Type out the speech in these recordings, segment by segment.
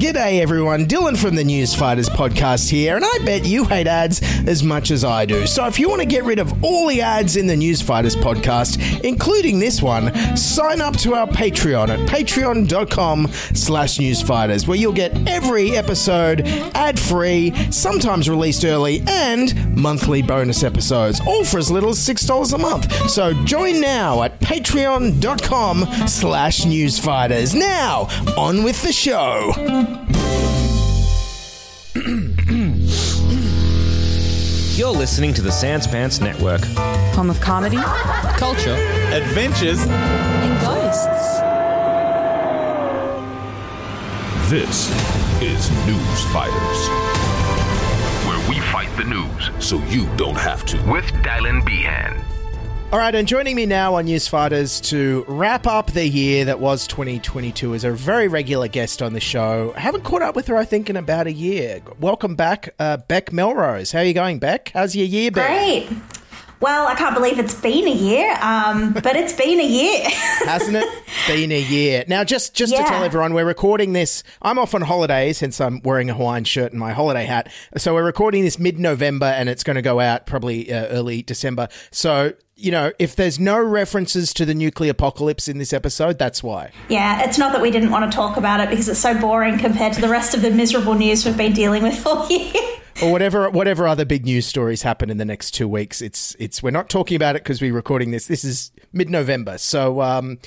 G'day everyone, Dylan from the News Fighters podcast here, and I bet you hate ads as much as I do. So if you want to get rid of all the ads in the News Fighters podcast, including this one, sign up to our Patreon at patreon.com slash newsfighters, where you'll get every episode ad-free, sometimes released early, and monthly bonus episodes, all for as little as $6 a month. So join now at patreon.com slash newsfighters. Now, on with the show. You're listening to the Sans Pants Network. Home of comedy Culture. adventures. and ghosts. This is News Fighters, where we fight the news so you don't have to. with Dylan Behan. All right, and joining me now on Newsfighters to wrap up the year that was 2022 is a very regular guest on the show. I haven't caught up with her, I think, in about a year. Welcome back, uh, Beck Melrose. How are you going, Beck? How's your year been? Great. Well, I can't believe it's been a year, um, but it's been a year. Hasn't it been a year? Now, just just to tell everyone, we're recording this. I'm off on holidays, hence I'm wearing a Hawaiian shirt and my holiday hat. So we're recording this mid-November, and it's going to go out probably uh, early December. So you know, if there's no references to the nuclear apocalypse in this episode, that's why. yeah, it's not that we didn't want to talk about it because it's so boring compared to the rest of the miserable news we've been dealing with all year. or whatever whatever other big news stories happen in the next two weeks. It's it's we're not talking about it because we're recording this. This is mid November, so um,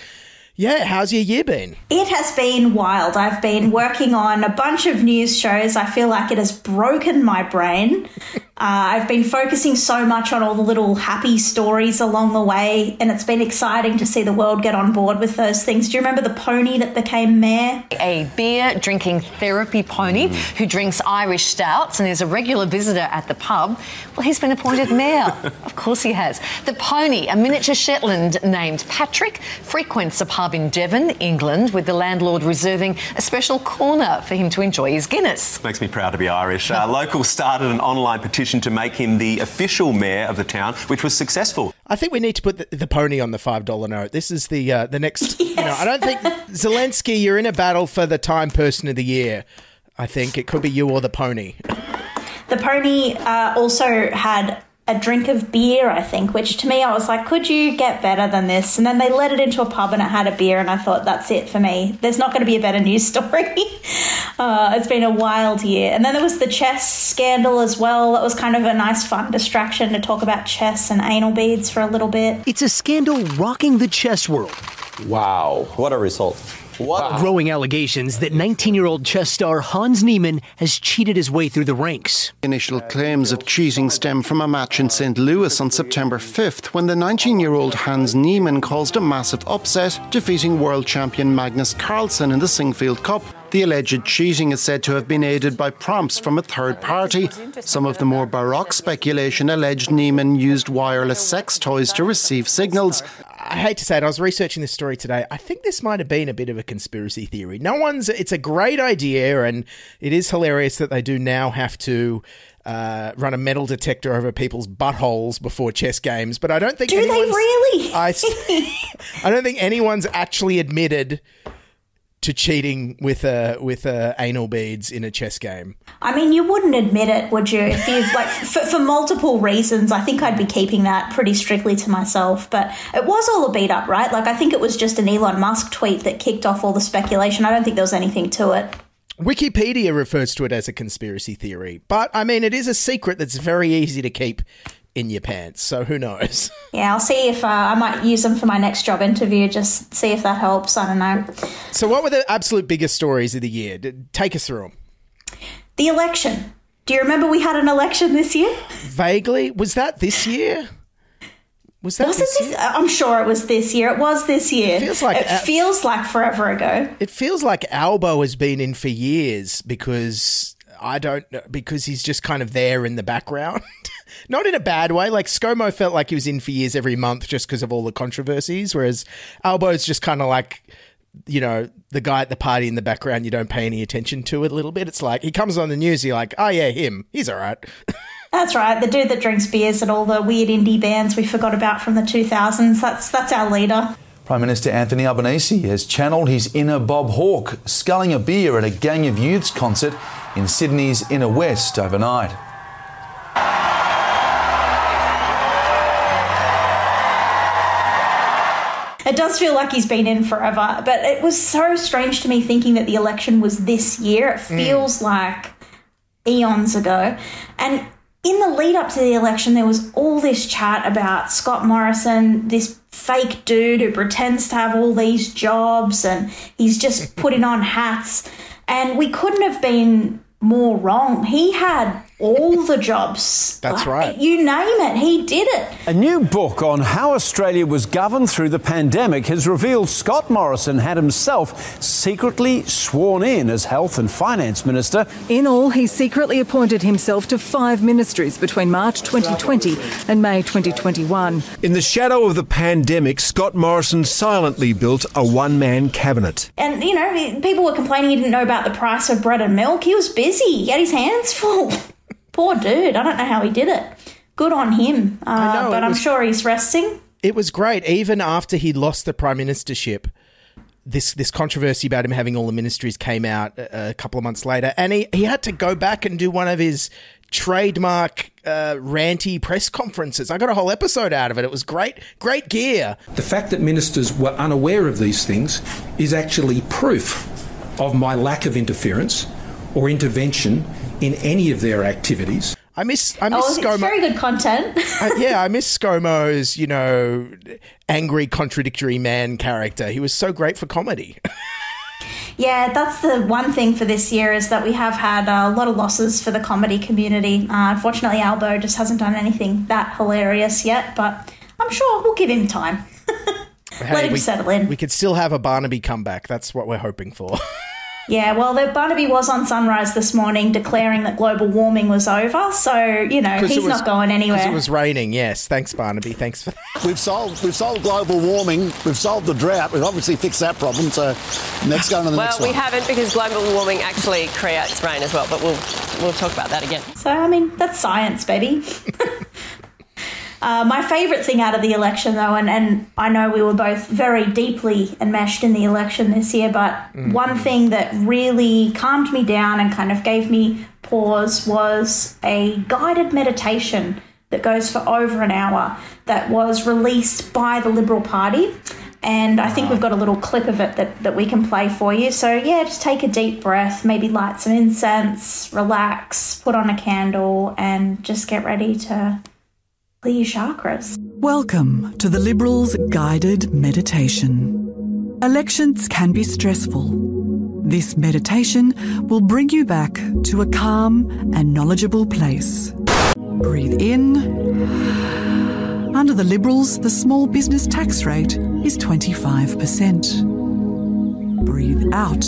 yeah. How's your year been? It has been wild. I've been working on a bunch of news shows. I feel like it has broken my brain. Uh, I've been focusing so much on all the little happy stories along the way, and it's been exciting to see the world get on board with those things. Do you remember the pony that became mayor? a beer drinking therapy pony who drinks Irish stouts and is a regular visitor at the pub. Well, he's been appointed mayor. of course, he has. The pony, a miniature Shetland named Patrick, frequents a pub in Devon, England, with the landlord reserving a special corner for him to enjoy his Guinness. Makes me proud to be Irish. Uh, locals started an online petition to make him the official mayor of the town, which was successful. I think we need to put the, the pony on the five dollar note. This is the uh, the next. You know, I don't think Zelensky. You're in a battle for the Time Person of the Year. I think it could be you or the pony. The pony uh, also had a drink of beer, I think, which to me I was like, could you get better than this? And then they led it into a pub and it had a beer, and I thought, that's it for me. There's not going to be a better news story. uh, it's been a wild year. And then there was the chess scandal as well. That was kind of a nice, fun distraction to talk about chess and anal beads for a little bit. It's a scandal rocking the chess world. Wow, what a result. What Growing allegations that 19 year old chess star Hans Niemann has cheated his way through the ranks. Initial claims of cheating stem from a match in St. Louis on September 5th when the 19 year old Hans Niemann caused a massive upset, defeating world champion Magnus Carlsen in the Sinquefield Cup. The alleged cheating is said to have been aided by prompts from a third party. Some of the more baroque speculation alleged Niemann used wireless sex toys to receive signals. I hate to say it, I was researching this story today. I think this might have been a bit of a conspiracy theory. No one's, it's a great idea, and it is hilarious that they do now have to uh, run a metal detector over people's buttholes before chess games. But I don't think Do they really? I, I don't think anyone's actually admitted to cheating with uh, with uh, anal beads in a chess game. I mean, you wouldn't admit it, would you? If you've like for, for multiple reasons, I think I'd be keeping that pretty strictly to myself. But it was all a beat up, right? Like I think it was just an Elon Musk tweet that kicked off all the speculation. I don't think there was anything to it. Wikipedia refers to it as a conspiracy theory, but I mean, it is a secret that's very easy to keep in your pants. So who knows? Yeah, I'll see if uh, I might use them for my next job interview. Just see if that helps. I don't know. So, what were the absolute biggest stories of the year? Take us through them. The election. Do you remember we had an election this year? Vaguely, was that this year? Was that Was this this? year? I'm sure it was this year. It was this year. It feels like it feels like forever ago. It feels like Albo has been in for years because I don't know because he's just kind of there in the background. Not in a bad way. Like ScoMo felt like he was in for years every month just because of all the controversies, whereas Albo's just kind of like you know, the guy at the party in the background you don't pay any attention to it a little bit. It's like he comes on the news, you're like, oh yeah, him. He's all right. That's right. The dude that drinks beers and all the weird indie bands we forgot about from the 2000s. That's that's our leader. Prime Minister Anthony Albanese has channeled his inner Bob Hawke, sculling a beer at a Gang of Youths concert in Sydney's inner west overnight. It does feel like he's been in forever, but it was so strange to me thinking that the election was this year. It mm. feels like eons ago. And in the lead up to the election, there was all this chat about Scott Morrison, this fake dude who pretends to have all these jobs and he's just putting on hats. And we couldn't have been more wrong. He had all the jobs. That's right. You name it, he did it. A new book on how Australia was governed through the pandemic has revealed Scott Morrison had himself secretly sworn in as Health and Finance Minister. In all, he secretly appointed himself to five ministries between March 2020 and May 2021. In the shadow of the pandemic, Scott Morrison silently built a one man cabinet. And, you know, people were complaining he didn't know about the price of bread and milk. He was busy, he had his hands full. Poor dude. I don't know how he did it. Good on him. Uh, know, but I'm was- sure he's resting. It was great. Even after he lost the prime ministership, this this controversy about him having all the ministries came out a, a couple of months later, and he, he had to go back and do one of his trademark uh, ranty press conferences. I got a whole episode out of it. It was great, great gear. The fact that ministers were unaware of these things is actually proof of my lack of interference or intervention in any of their activities. I miss I miss Oh, it's ScoMo. very good content. Uh, yeah, I miss ScoMo's, you know, angry, contradictory man character. He was so great for comedy. yeah, that's the one thing for this year is that we have had a lot of losses for the comedy community. Uh, unfortunately, Albo just hasn't done anything that hilarious yet, but I'm sure we'll give him time. Let him we, settle in. We could still have a Barnaby comeback. That's what we're hoping for. Yeah, well, the Barnaby was on Sunrise this morning declaring that global warming was over, so, you know, he's was- not going anywhere. It was raining. Yes, thanks, Barnaby. Thanks for that. We've solved we've solved global warming. We've solved the drought. We've obviously fixed that problem. So next go on to the well, next one. Well, we haven't because global warming actually creates rain as well, but we'll we'll talk about that again. So, I mean, that's science, baby. uh, my favourite thing out of the election, though, and, and I know we were both very deeply enmeshed in the election this year, but Mhm. one thing that really calmed me down and kind of gave me pause was a guided meditation that goes for over an hour that was released by the Liberal Party. And I think we've got a little clip of it that, that we can play for you. So, yeah, just take a deep breath, maybe light some incense, relax, put on a candle, and just get ready to your chakras. Welcome to the Liberals Guided Meditation. Elections can be stressful. This meditation will bring you back to a calm and knowledgeable place. Breathe in. Under the Liberals, the small business tax rate is 25%. Breathe out.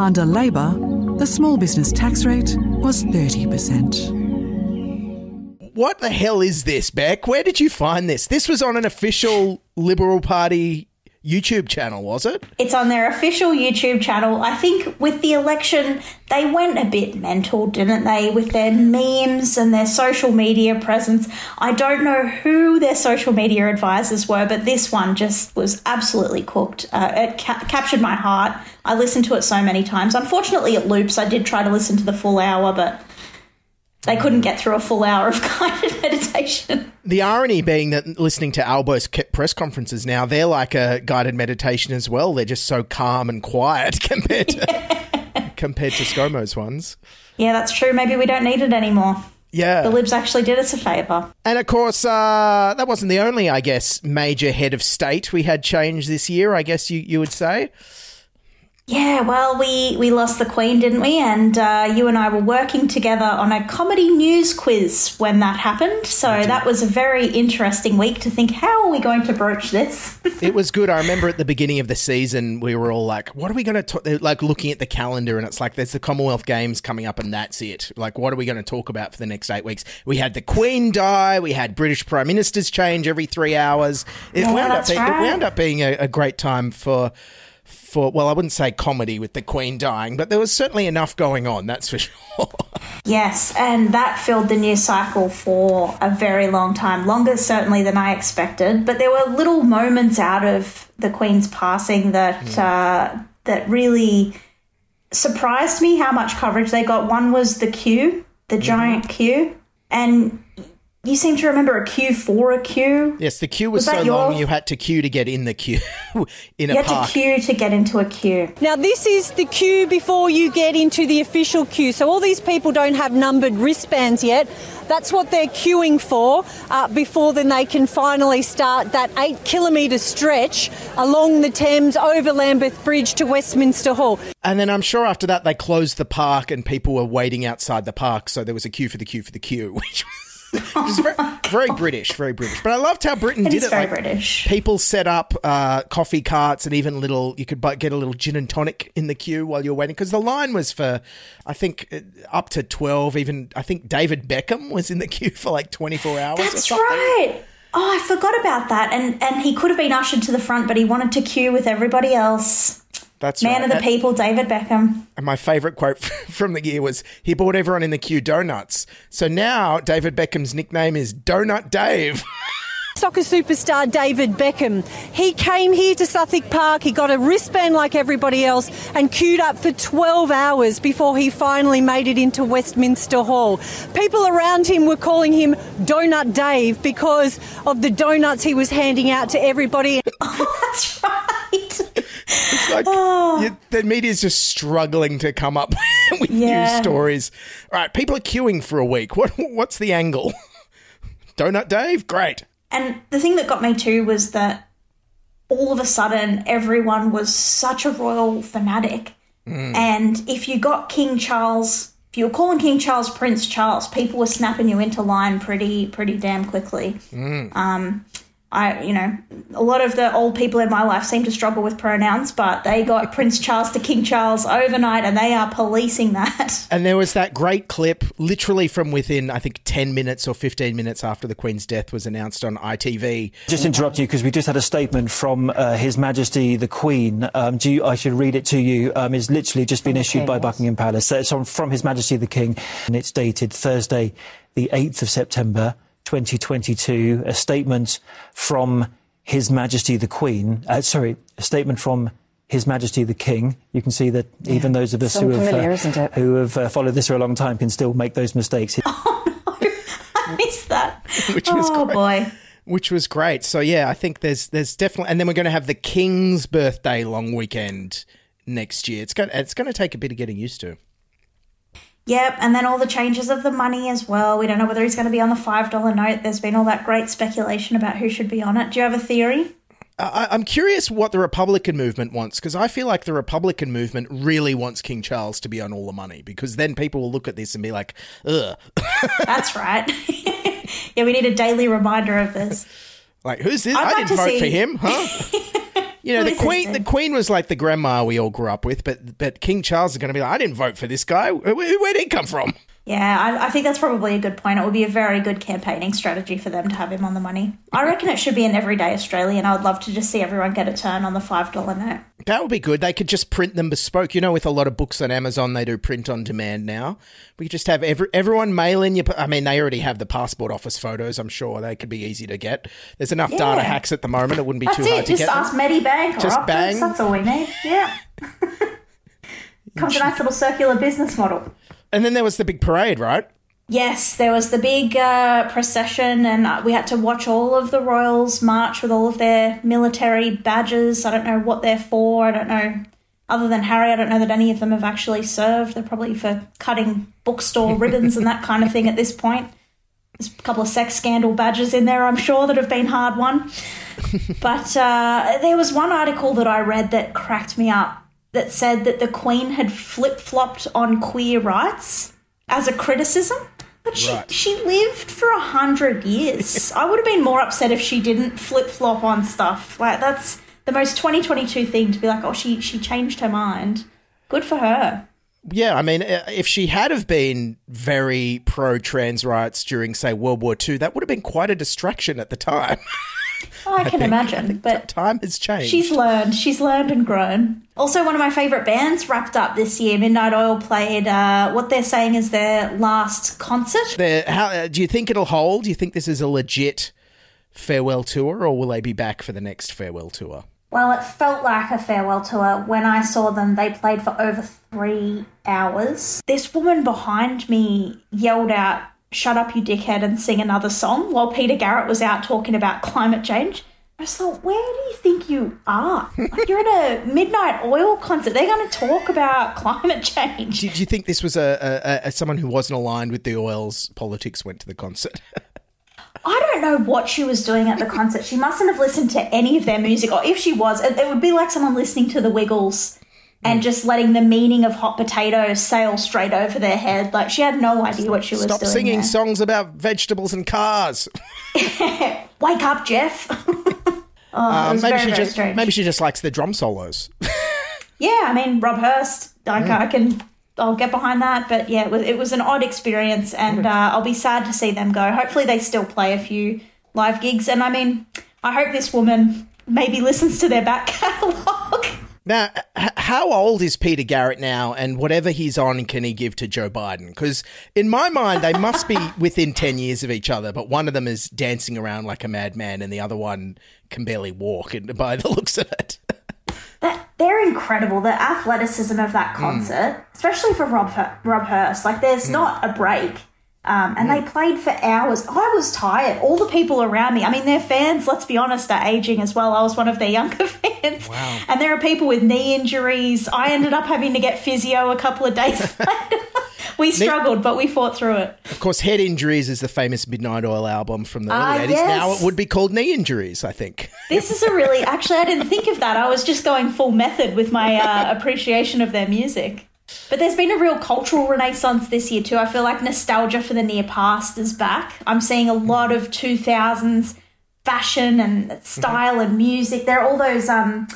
Under Labor, the small business tax rate was 30%. What the hell is this, Beck? Where did you find this? This was on an official Liberal Party YouTube channel, was it? It's on their official YouTube channel. I think with the election, they went a bit mental, didn't they, with their memes and their social media presence. I don't know who their social media advisors were, but this one just was absolutely cooked. Uh, it ca- captured my heart. I listened to it so many times. Unfortunately, it loops. I did try to listen to the full hour, but they couldn't get through a full hour of guided meditation. The irony being that listening to Albo's press conferences now, they're like a guided meditation as well. They're just so calm and quiet compared to compared to ScoMo's ones. Yeah, that's true. Maybe we don't need it anymore. Yeah. The Libs actually did us a favour. And of course, uh, that wasn't the only, I guess, major head of state we had change this year, I guess you, you would say. Yeah, well, we, we lost the Queen, didn't we? And uh, you and I were working together on a comedy news quiz when that happened. So that was a very interesting week to think, how are we going to broach this? it was good. I remember at the beginning of the season, we were all like, what are we going to talk? Like looking at the calendar, and it's like, there's the Commonwealth Games coming up, and that's it. Like, what are we going to talk about for the next eight weeks? We had the Queen die, we had British Prime Ministers change every three hours. It, Yeah, wound, up being, it wound up being a, a great time for. For, well, I wouldn't say comedy with the Queen dying, but there was certainly enough going on, that's for sure. yes, and that filled the news cycle for a very long time, longer certainly than I expected. But there were little moments out of the Queen's passing that uh, that really surprised me how much coverage they got. One was the queue, the giant queue, and you seem to remember a queue for a queue. Yes, the queue was, Was so long you had to queue to get in the queue in You a had to queue to get into a queue. Now, this is the queue before you get into the official queue. So, all these people don't have numbered wristbands yet. That's what they're queuing for uh, before then they can finally start that eight kilometre stretch along the Thames over Lambeth Bridge to Westminster Hall. And then I'm sure after that they closed the park and people were waiting outside the park, so there was a queue for the queue for the queue, which was, very, very British, very British. But I loved how Britain It did it. very like, British. People set up uh, coffee carts and even little. You could get a little gin and tonic in the queue while you're waiting because the line was for, I think, uh, up to twelve. Even I think David Beckham was in the queue for like 24 hours. or That's right. Oh, I forgot about that. And and he could have been ushered to the front, but he wanted to queue with everybody else. That's Man right. of the And- people, David Beckham. And my favourite quote from the year was he bought everyone in the queue donuts. So now David Beckham's nickname is Donut Dave. Soccer superstar David Beckham. He came here to Southwark Park, he got a wristband like everybody else, and queued up for 12 hours before he finally made it into Westminster Hall. People around him were calling him Donut Dave because of the donuts he was handing out to everybody. That's right. It's like Oh. you, the media's just struggling to come up with Yeah. news stories. All right, people are queuing for a week. What what's the angle? Donut Dave, great. And the thing that got me too was that all of a sudden everyone was such a royal fanatic. Mm. And if you got King Charles, if you were calling King Charles Prince Charles, people were snapping you into line pretty pretty damn quickly. Mm. Um, I, you know, a lot of the old people in my life seem to struggle with pronouns, but they got Prince Charles to King Charles overnight, and they are policing that. And there was that great clip, literally from within, I think, 10 minutes or 15 minutes after the Queen's death was announced on ITV. Just interrupt you because we just had a statement from uh, His Majesty the Queen. Um, do you, I should read it to you. Um, it's literally just been issued by Buckingham Palace. So it's on, from His Majesty the King, and it's dated Thursday, the 8th of September, 2022. A statement from His Majesty the Queen. Uh, sorry, a statement from. His Majesty the King. You can see that even those of us So who have, uh, who have uh, followed this for a long time can still make those mistakes. Oh, no. I missed that. Which was oh great. boy. Which was great. So yeah, I think there's there's definitely, and then we're going to have the King's birthday long weekend next year. It's going it's going to take a bit of getting used to. Yep, and then all the changes of the money as well. We don't know whether he's going to be on the five dollar note. There's been all that great speculation about who should be on it. Do you have a theory? I, I'm curious what the Republican movement wants because I feel like the Republican movement really wants King Charles to be on all the money because then people will look at this and be like, ugh. That's right. yeah, we need a daily reminder of this. Like, who's this? I'd I like didn't vote see- for him, huh? you know, the Queen. The? Queen was like the grandma we all grew up with, but but King Charles is going to be like, I didn't vote for this guy. Where, where'd he come from? Yeah, I, I think that's probably a good point. It would be a very good campaigning strategy for them to have him on the money. I reckon it should be an everyday Australian. I would love to just see everyone get a turn on the $5 note. That would be good. They could just print them bespoke. You know, with a lot of books on Amazon, they do print on demand now. We could just have every, everyone mail in your. I mean, they already have the passport office photos. I'm sure they could be easy to get. There's enough Yeah. data hacks at the moment. It wouldn't be That's too it. hard to get. them. ask Medibank or Just bang. That's all we need. Yeah. Comes a nice little circular business model. And then there was the big parade, right? Yes, there was the big uh, procession, and uh, we had to watch all of the royals march with all of their military badges. I don't know what they're for. I don't know. Other than Harry, I don't know that any of them have actually served. They're probably for cutting bookstore ribbons and that kind of thing at this point. There's a couple of sex scandal badges in there, I'm sure, that have been hard won. but uh, there was one article that I read that cracked me up that said that the Queen had flip flopped on queer rights as a criticism. But she, Right. she lived for a hundred years. I would have been more upset if she didn't flip flop on stuff. Like that's the most 2022 thing to be like, oh, she she changed her mind. Good for her. Yeah, I mean, uh, if she had have been very pro trans rights during, say, World War II, that would have been quite a distraction at the time. Oh, I, can think- imagine, but time has changed. She's learned. She's learned and grown. Also, one of my favourite bands wrapped up this year. Midnight Oil played uh, what they're saying is their last concert. How uh, do you think it'll hold? Do you think this is a legit farewell tour, or will they be back for the next farewell tour? Well, it felt like a farewell tour. When I saw them, they played for over three hours. This woman behind me yelled out, Shut up, you dickhead, and sing another song while Peter Garrett was out talking about climate change. I just thought, where do you think you are? Like, you're at a Midnight Oil concert. They're going to talk about climate change. Do, do you think this was a, a, a someone who wasn't aligned with the oil's politics went to the concert? I don't know what she was doing at the concert. She mustn't have listened to any of their music, or if she was, it, it would be like someone listening to the Wiggles and just letting the meaning of hot potatoes sail straight over their head. Like she had no idea what she was Stop doing. singing there. songs about vegetables and cars. Wake up, Jeff. oh, Um, maybe very, she very just strange. maybe she just likes the drum solos. Yeah, I mean Rob Hirst. Like Mm. I can, I'll get behind that. But yeah, it was, it was an odd experience, and uh, I'll be sad to see them go. Hopefully, they still play a few live gigs. And I mean, I hope this woman maybe listens to their back catalogue. Now, h- how old is Peter Garrett now, and whatever he's on, can he give to Joe Biden? Because in my mind, they must be within 10 years of each other, but one of them is dancing around like a madman, and the other one can barely walk, and by the looks of it. They're incredible. The athleticism of that hmm. concert, especially for Rob Rob Hirst, like there's hmm. not a break. Um, and they played for hours. I was tired. All the people around me, I mean, their fans, let's be honest, are aging as well. I was one of their younger fans. Wow. And there are people with knee injuries. I ended up having to get physio a couple of days later. we struggled, but we fought through it. Of course, Head Injuries is the famous Midnight Oil album from the Ah, early 80s. yes. Now it would be called Knee Injuries, I think. This is a really, actually, I didn't think of that. I was just going full method with my uh, appreciation of their music. But there's been a real cultural renaissance this year, too. I feel like nostalgia for the near past is back. I'm seeing a lot of 2000s fashion and style and music. There are all those um,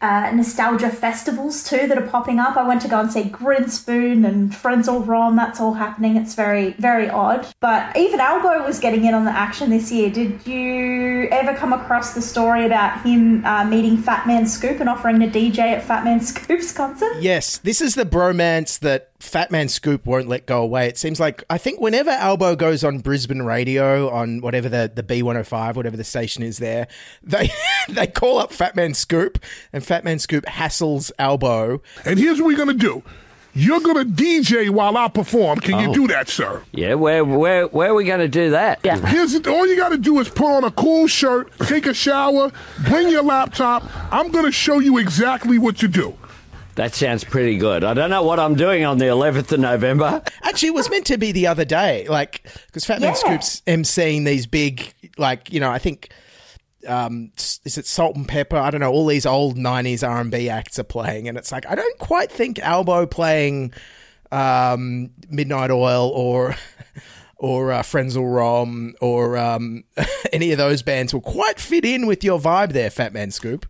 uh, nostalgia festivals, too, that are popping up. I went to go and see Grinspoon and Frenzal Rhomb. That's all happening. It's very, very odd. But even Albo was getting in on the action this year. Did you ever come across the story about him uh, meeting Fat Man Scoop and offering to DJ at Fat Man Scoop's concert? Yes, this is the bromance that Fat Man Scoop won't let go away. It seems like I think whenever Albo goes on Brisbane radio on whatever the the B one hundred five, whatever the station is there, they they call up Fat Man Scoop, and Fat Man Scoop hassles Albo. And here's what we're gonna do. You're gonna DJ while I perform. Can you Oh. do that, sir? Yeah, where where where are we going to do that? Yeah. Here's the, all you got to do is put on a cool shirt, take a shower, bring your laptop. I'm gonna show you exactly what to do. That sounds pretty good. I don't know what I'm doing on the 11th of November. Actually, it was meant to be the other day, like because Fat Man Yeah. Scoop's emceeing these big, like you know, I think. Um, is it Salt-N-Pepa? I don't know. All these old '90s R&B acts are playing, and it's like I don't quite think Albo playing um, Midnight Oil or or uh, Frenzal Rhomb or um, any of those bands will quite fit in with your vibe there, Fat Man Scoop.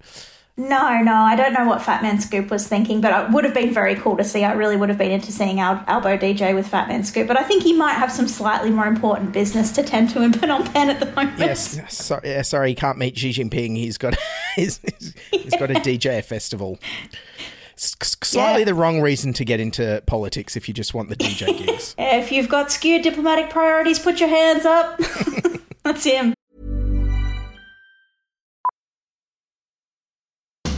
No, no, I don't know what Fat Man Scoop was thinking, but it would have been very cool to see. I really would have been into seeing Al- Albo DJ with Fat Man Scoop, but I think he might have some slightly more important business to tend to in Phnom Penh at the moment. Yes, sorry, yeah, sorry, he can't meet Xi Jinping. He's got he's, he's got a DJ festival. S- Slightly Yeah. the wrong reason to get into politics if you just want the DJ gigs. If you've got skewed diplomatic priorities, put your hands up. That's him.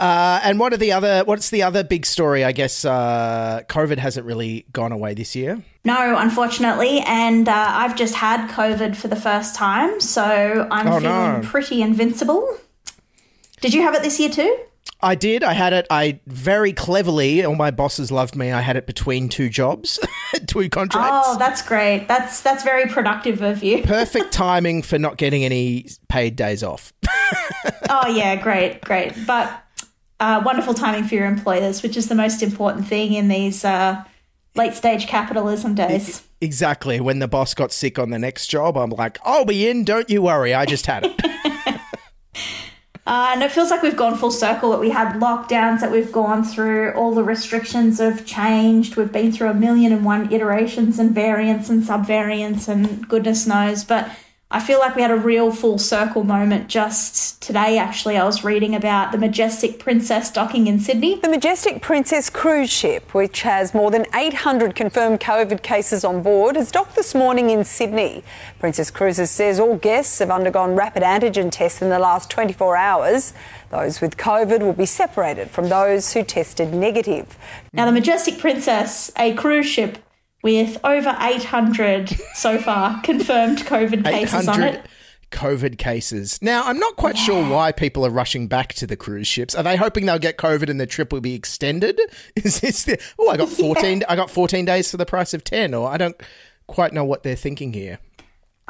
Uh, and what are the other? What's the other big story? I guess uh, COVID hasn't really gone away this year. No, unfortunately, and uh, I've just had COVID for the first time, so I'm Oh, feeling no. pretty invincible. Did you have it this year too? I did. I had it. I very cleverly. All my bosses loved me. I had it between two jobs, two contracts. Oh, that's great. That's that's very productive of you. Perfect timing for not getting any paid days off. oh yeah, great, great. But uh, wonderful timing for your employers, which is the most important thing in these uh, late stage capitalism days. Exactly. When the boss got sick on the next job, I'm like, I'll be in. Don't you worry. I just had it. Uh, and it feels like we've gone full circle. That we had lockdowns that we've gone through. All the restrictions have changed. We've been through a million and one iterations and variants and subvariants and goodness knows. But I feel like we had a real full circle moment just today. Actually, I was reading about the Majestic Princess docking in Sydney. The Majestic Princess cruise ship, which has more than 800 confirmed COVID cases on board, has docked this morning in Sydney. Princess Cruises says all guests have undergone rapid antigen tests in the last 24 hours. Those with COVID will be separated from those who tested negative. Now, the Majestic Princess, a cruise ship with over 800 so far confirmed COVID cases on it. COVID cases. Now, I'm not quite sure why people are rushing back to the cruise ships. Are they hoping they'll get COVID and the trip will be extended? Is this the, oh, I got 14 I got 14 days for the price of 10 or I don't quite know what they're thinking here.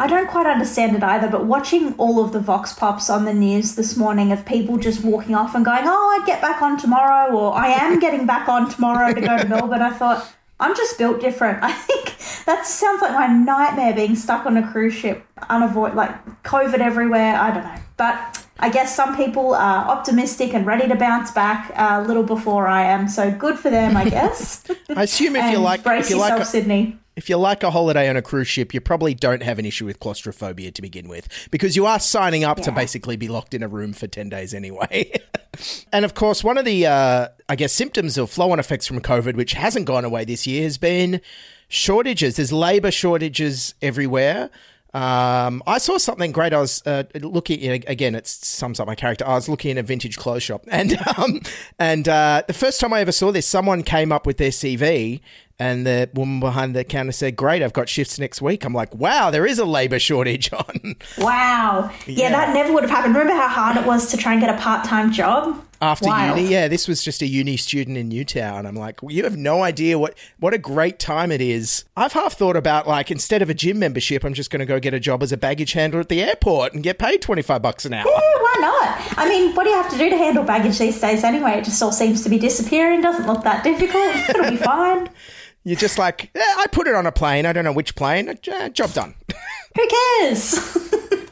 I don't quite understand it either, but watching all of the Vox Pops on the news this morning of people just walking off and going, Oh, I get back on tomorrow, or I am getting back on tomorrow to go to Melbourne, I thought, I'm just built different. I think that sounds like my nightmare being stuck on a cruise ship, unavoid like COVID everywhere. I don't know. But I guess some people are optimistic and ready to bounce back uh, a little before I am. So good for them, I guess. I assume if you like if you like Sydney. If you like a holiday on a cruise ship, you probably don't have an issue with claustrophobia to begin with because you are signing up to basically be locked in a room for 10 days anyway. and of course, one of the, uh, I guess, symptoms of flow on effects from COVID, which hasn't gone away this year, has been shortages. There's labor shortages everywhere. Um, I saw something great. I was uh, looking again. It sums up my character. I was looking in a vintage clothes shop, and um, and uh, the first time I ever saw this, someone came up with their CV, and the woman behind the counter said, "Great, I've got shifts next week." I'm like, "Wow, there is a labor shortage on." Wow. Yeah. Yeah. that never would have happened. Remember how hard it was to try and get a part time job? After Wild. uni, yeah, this was just a uni student in Newtown. I'm like, well, you have no idea what what a great time it is. I've half thought about like instead of a gym membership, I'm just going to go get a job as a baggage handler at the airport and get paid 25 bucks an hour. Yeah, why not? I mean, what do you have to do to handle baggage these days anyway? It just all seems to be disappearing. Doesn't look that difficult. It'll be fine. You're just like, I put it on a plane. I don't know which plane. Job done. Who cares?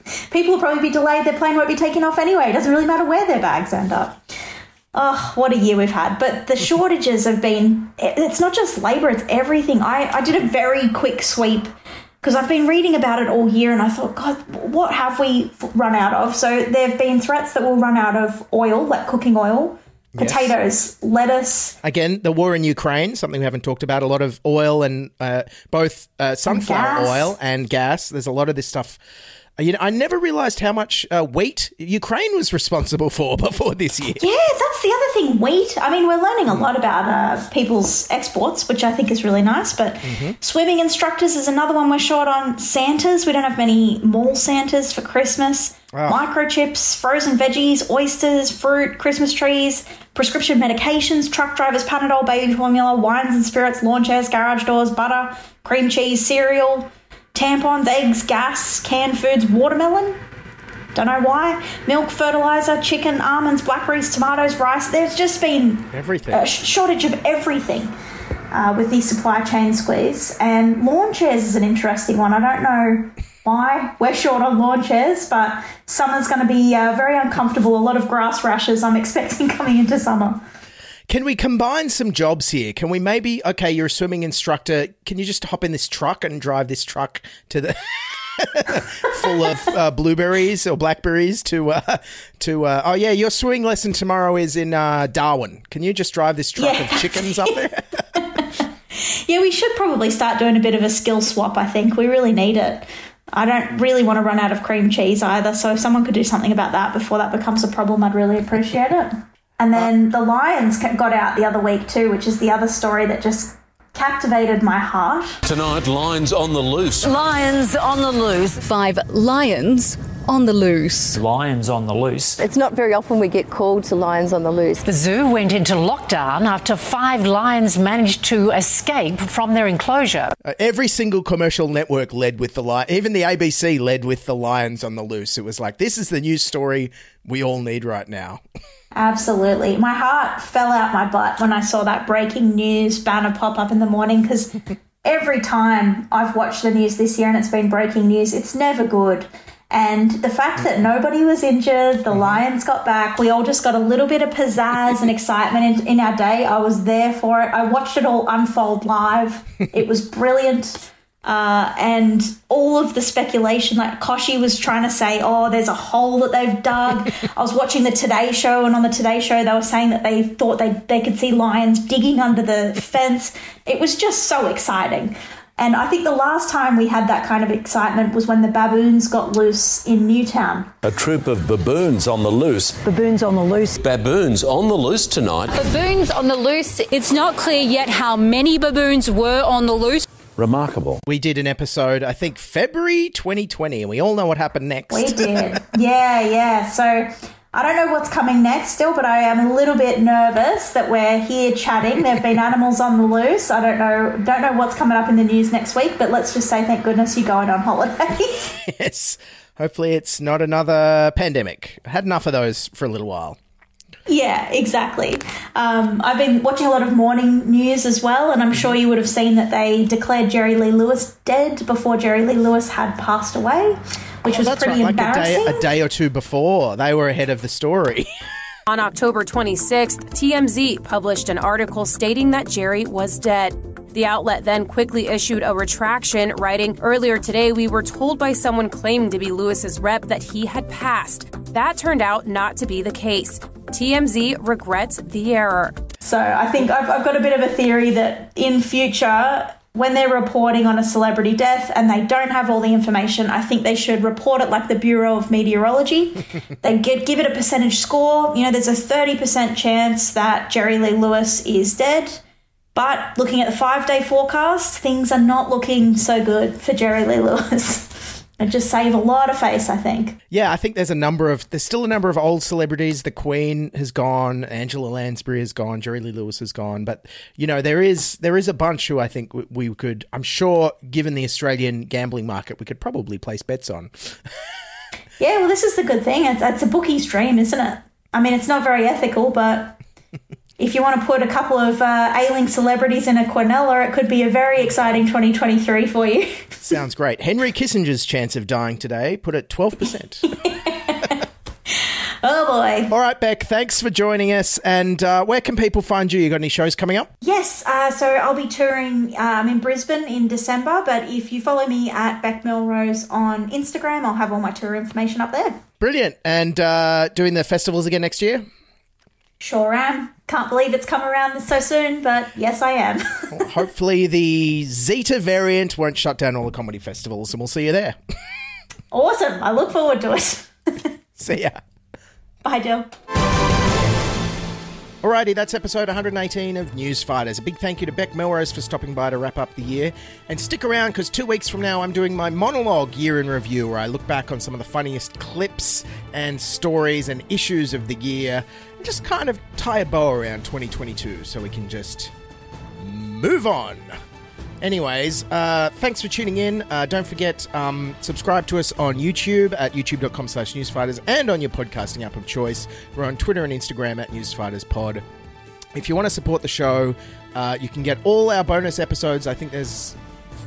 People will probably be delayed. Their plane won't be taken off anyway. It doesn't really matter where their bags end up. Oh, what a year we've had. But the shortages have been, it's not just labour, it's everything. I, I did a very quick sweep because I've been reading about it all year and I thought, God, what have we run out of? So there have been threats that we'll run out of oil, like cooking oil, Yes. potatoes, lettuce, Again, the war in Ukraine, something we haven't talked about. A lot of oil and uh, both uh, sunflower gas. oil and gas. There's a lot of this stuff. Uh, You know, I never realized how much uh, wheat Ukraine was responsible for before this year. Yeah, that's the other thing. Wheat. I mean, we're learning a lot about uh, people's exports, which I think is really nice. But swimming instructors is another one we're short on. Santas. We don't have many mall Santas for Christmas. Oh. Microchips, frozen veggies, oysters, fruit, Christmas trees, prescription medications, truck drivers, Panadol, baby formula, wines and spirits, lawn chairs, garage doors, butter, cream cheese, cereal, tampons, eggs, gas, canned foods, watermelon. Don't know why. Milk, fertilizer, chicken, almonds, blackberries, tomatoes, rice. There's just been Everything. a sh- shortage of everything uh, with the supply chain squeeze. And lawn chairs is an interesting one. I don't know why we're short on lawn chairs, but summer's going to be uh, very uncomfortable. A lot of grass rashes I'm expecting coming into summer. Can we combine some jobs here? Can we maybe, okay, you're a swimming instructor. Can you just hop in this truck and drive this truck to the. full of uh, blueberries or blackberries to uh, to uh, oh yeah your swimming lesson tomorrow is in uh, Darwin. Can you just drive this truck Yeah. of chickens up there? Yeah, we should probably start doing a bit of a skill swap, I think. We really need it. I don't really want to run out of cream cheese either, so if someone could do something about that before that becomes a problem, I'd really appreciate it. And then the Lions got out the other week too, which is the other story that just captivated my heart. Tonight, Lions on the loose. Lions on the loose. Five lions on the loose. Lions on the loose. It's not very often we get called to lions on the loose. The zoo went into lockdown after five lions managed to escape from their enclosure. Uh, every single commercial network led with the lion. Even the ABC led with the lions on the loose. It was like this is the news story we all need right now. Absolutely. My heart fell out my butt when I saw that breaking news banner pop up in the morning because every time I've watched the news this year and it's been breaking news, it's never good. And the fact that nobody was injured, the Lions got back, we all just got a little bit of pizzazz and excitement in, in our day. I was there for it. I watched it all unfold live. It was brilliant. Uh, and all of the speculation, like Kochie was trying to say, oh, there's a hole that they've dug. I was watching the Today Show, and on the Today Show, they were saying that they thought they, they could see lions digging under the fence. It was just so exciting. And I think the last time we had that kind of excitement was when the baboons got loose in Newtown. A troop of baboons on the loose. Baboons on the loose. Baboons on the loose tonight. Baboons on the loose. It's not clear yet how many baboons were on the loose. Remarkable. We did an episode, I think February 2020, and we all know what happened next. We did. yeah, yeah. So I don't know what's coming next still, but I am a little bit nervous that we're here chatting. There have been animals on the loose. I don't know don't know what's coming up in the news next week, but let's just say thank goodness you're going on holiday. yes. Hopefully, it's not another pandemic. I had enough of those for a little while. Yeah, exactly. Um, I've been watching a lot of morning news as well, and I'm sure you would have seen that they declared Jerry Lee Lewis dead before Jerry Lee Lewis had passed away, which Oh, was that's pretty right, like a embarrassing. day, a day or two before. They were ahead of the story. On October 26th, TMZ published an article stating that Jerry was dead. The outlet then quickly issued a retraction, writing, Earlier today, we were told by someone claiming to be Lewis's rep that he had passed. That turned out not to be the case. TMZ regrets the error. So I think I've, I've got a bit of a theory that in future, when they're reporting on a celebrity death and they don't have all the information, I think they should report it like the Bureau of Meteorology. they get, give it a percentage score. You know, there's a 30% chance that Jerry Lee Lewis is dead. But looking at the five day forecast, things are not looking so good for Jerry Lee Lewis. It just save a lot of face, I think. Yeah, I think there's a number of there's still a number of old celebrities. The Queen has gone, Angela Lansbury has gone, Jerry Lee Lewis has gone, but you know there is there is a bunch who I think we, we could. I'm sure, given the Australian gambling market, we could probably place bets on. Yeah, well, this is the good thing. It's, it's a bookie's dream, isn't it? I mean, it's not very ethical, but if you want to put a couple of uh, ailing celebrities in a quinella, it could be a very exciting 2023 for you. Sounds great. Henry Kissinger's chance of dying today put at 12%. Oh boy. All right, Beck, thanks for joining us. And uh, where can people find you? You got any shows coming up? Yes, uh, so I'll be touring um, in Brisbane in December, but if you follow me at Beck Melrose on Instagram, I'll have all my tour information up there. Brilliant. And uh, doing the festivals again next year? Sure am. Can't believe it's come around so soon, but yes, I am. well, hopefully, the Zeta variant won't shut down all the comedy festivals, and we'll see you there. awesome. I look forward to it. see ya. Bye, Jill. Alrighty, that's episode 118 of News Fighters. A big thank you to Beck Melrose for stopping by to wrap up the year. And stick around because two weeks from now I'm doing my monologue year in review where I look back on some of the funniest clips and stories and issues of the year and just kind of tie a bow around 2022 so we can just move on. Anyways, uh, thanks for tuning in. Uh, don't forget, um, subscribe to us on YouTube at youtube.com slash newsfighters and on your podcasting app of choice. We're on Twitter and Instagram at newsfighterspod. If you want to support the show, uh, you can get all our bonus episodes. I think there's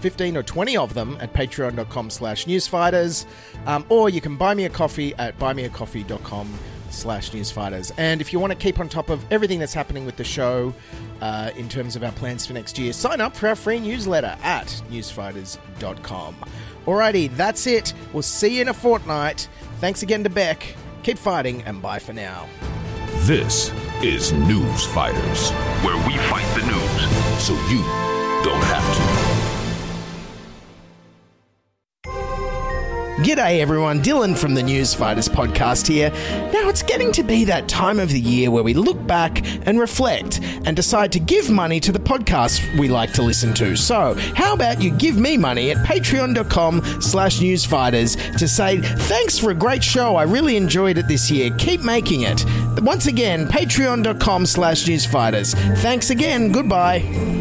15 or 20 of them at patreon.com slash newsfighters. Um, or you can buy me a coffee at buymeacoffee.com slash newsfighters. And if you want to keep on top of everything that's happening with the show uh, in terms of our plans for next year, sign up for our free newsletter at newsfighters.com. Alrighty, that's it. We'll see you in a fortnight. Thanks again to Beck. Keep fighting, and bye for now. This is News Fighters, where we fight the news so you don't have to. G'day everyone, Dylan from the News Fighters podcast here. Now it's getting to be that time of the year where we look back and reflect and decide to give money to the podcasts we like to listen to. So, how about you give me money at patreon.com slash newsfighters to say, thanks for a great show, I really enjoyed it this year, keep making it. Once again, patreon.com slash newsfighters. Thanks again, goodbye.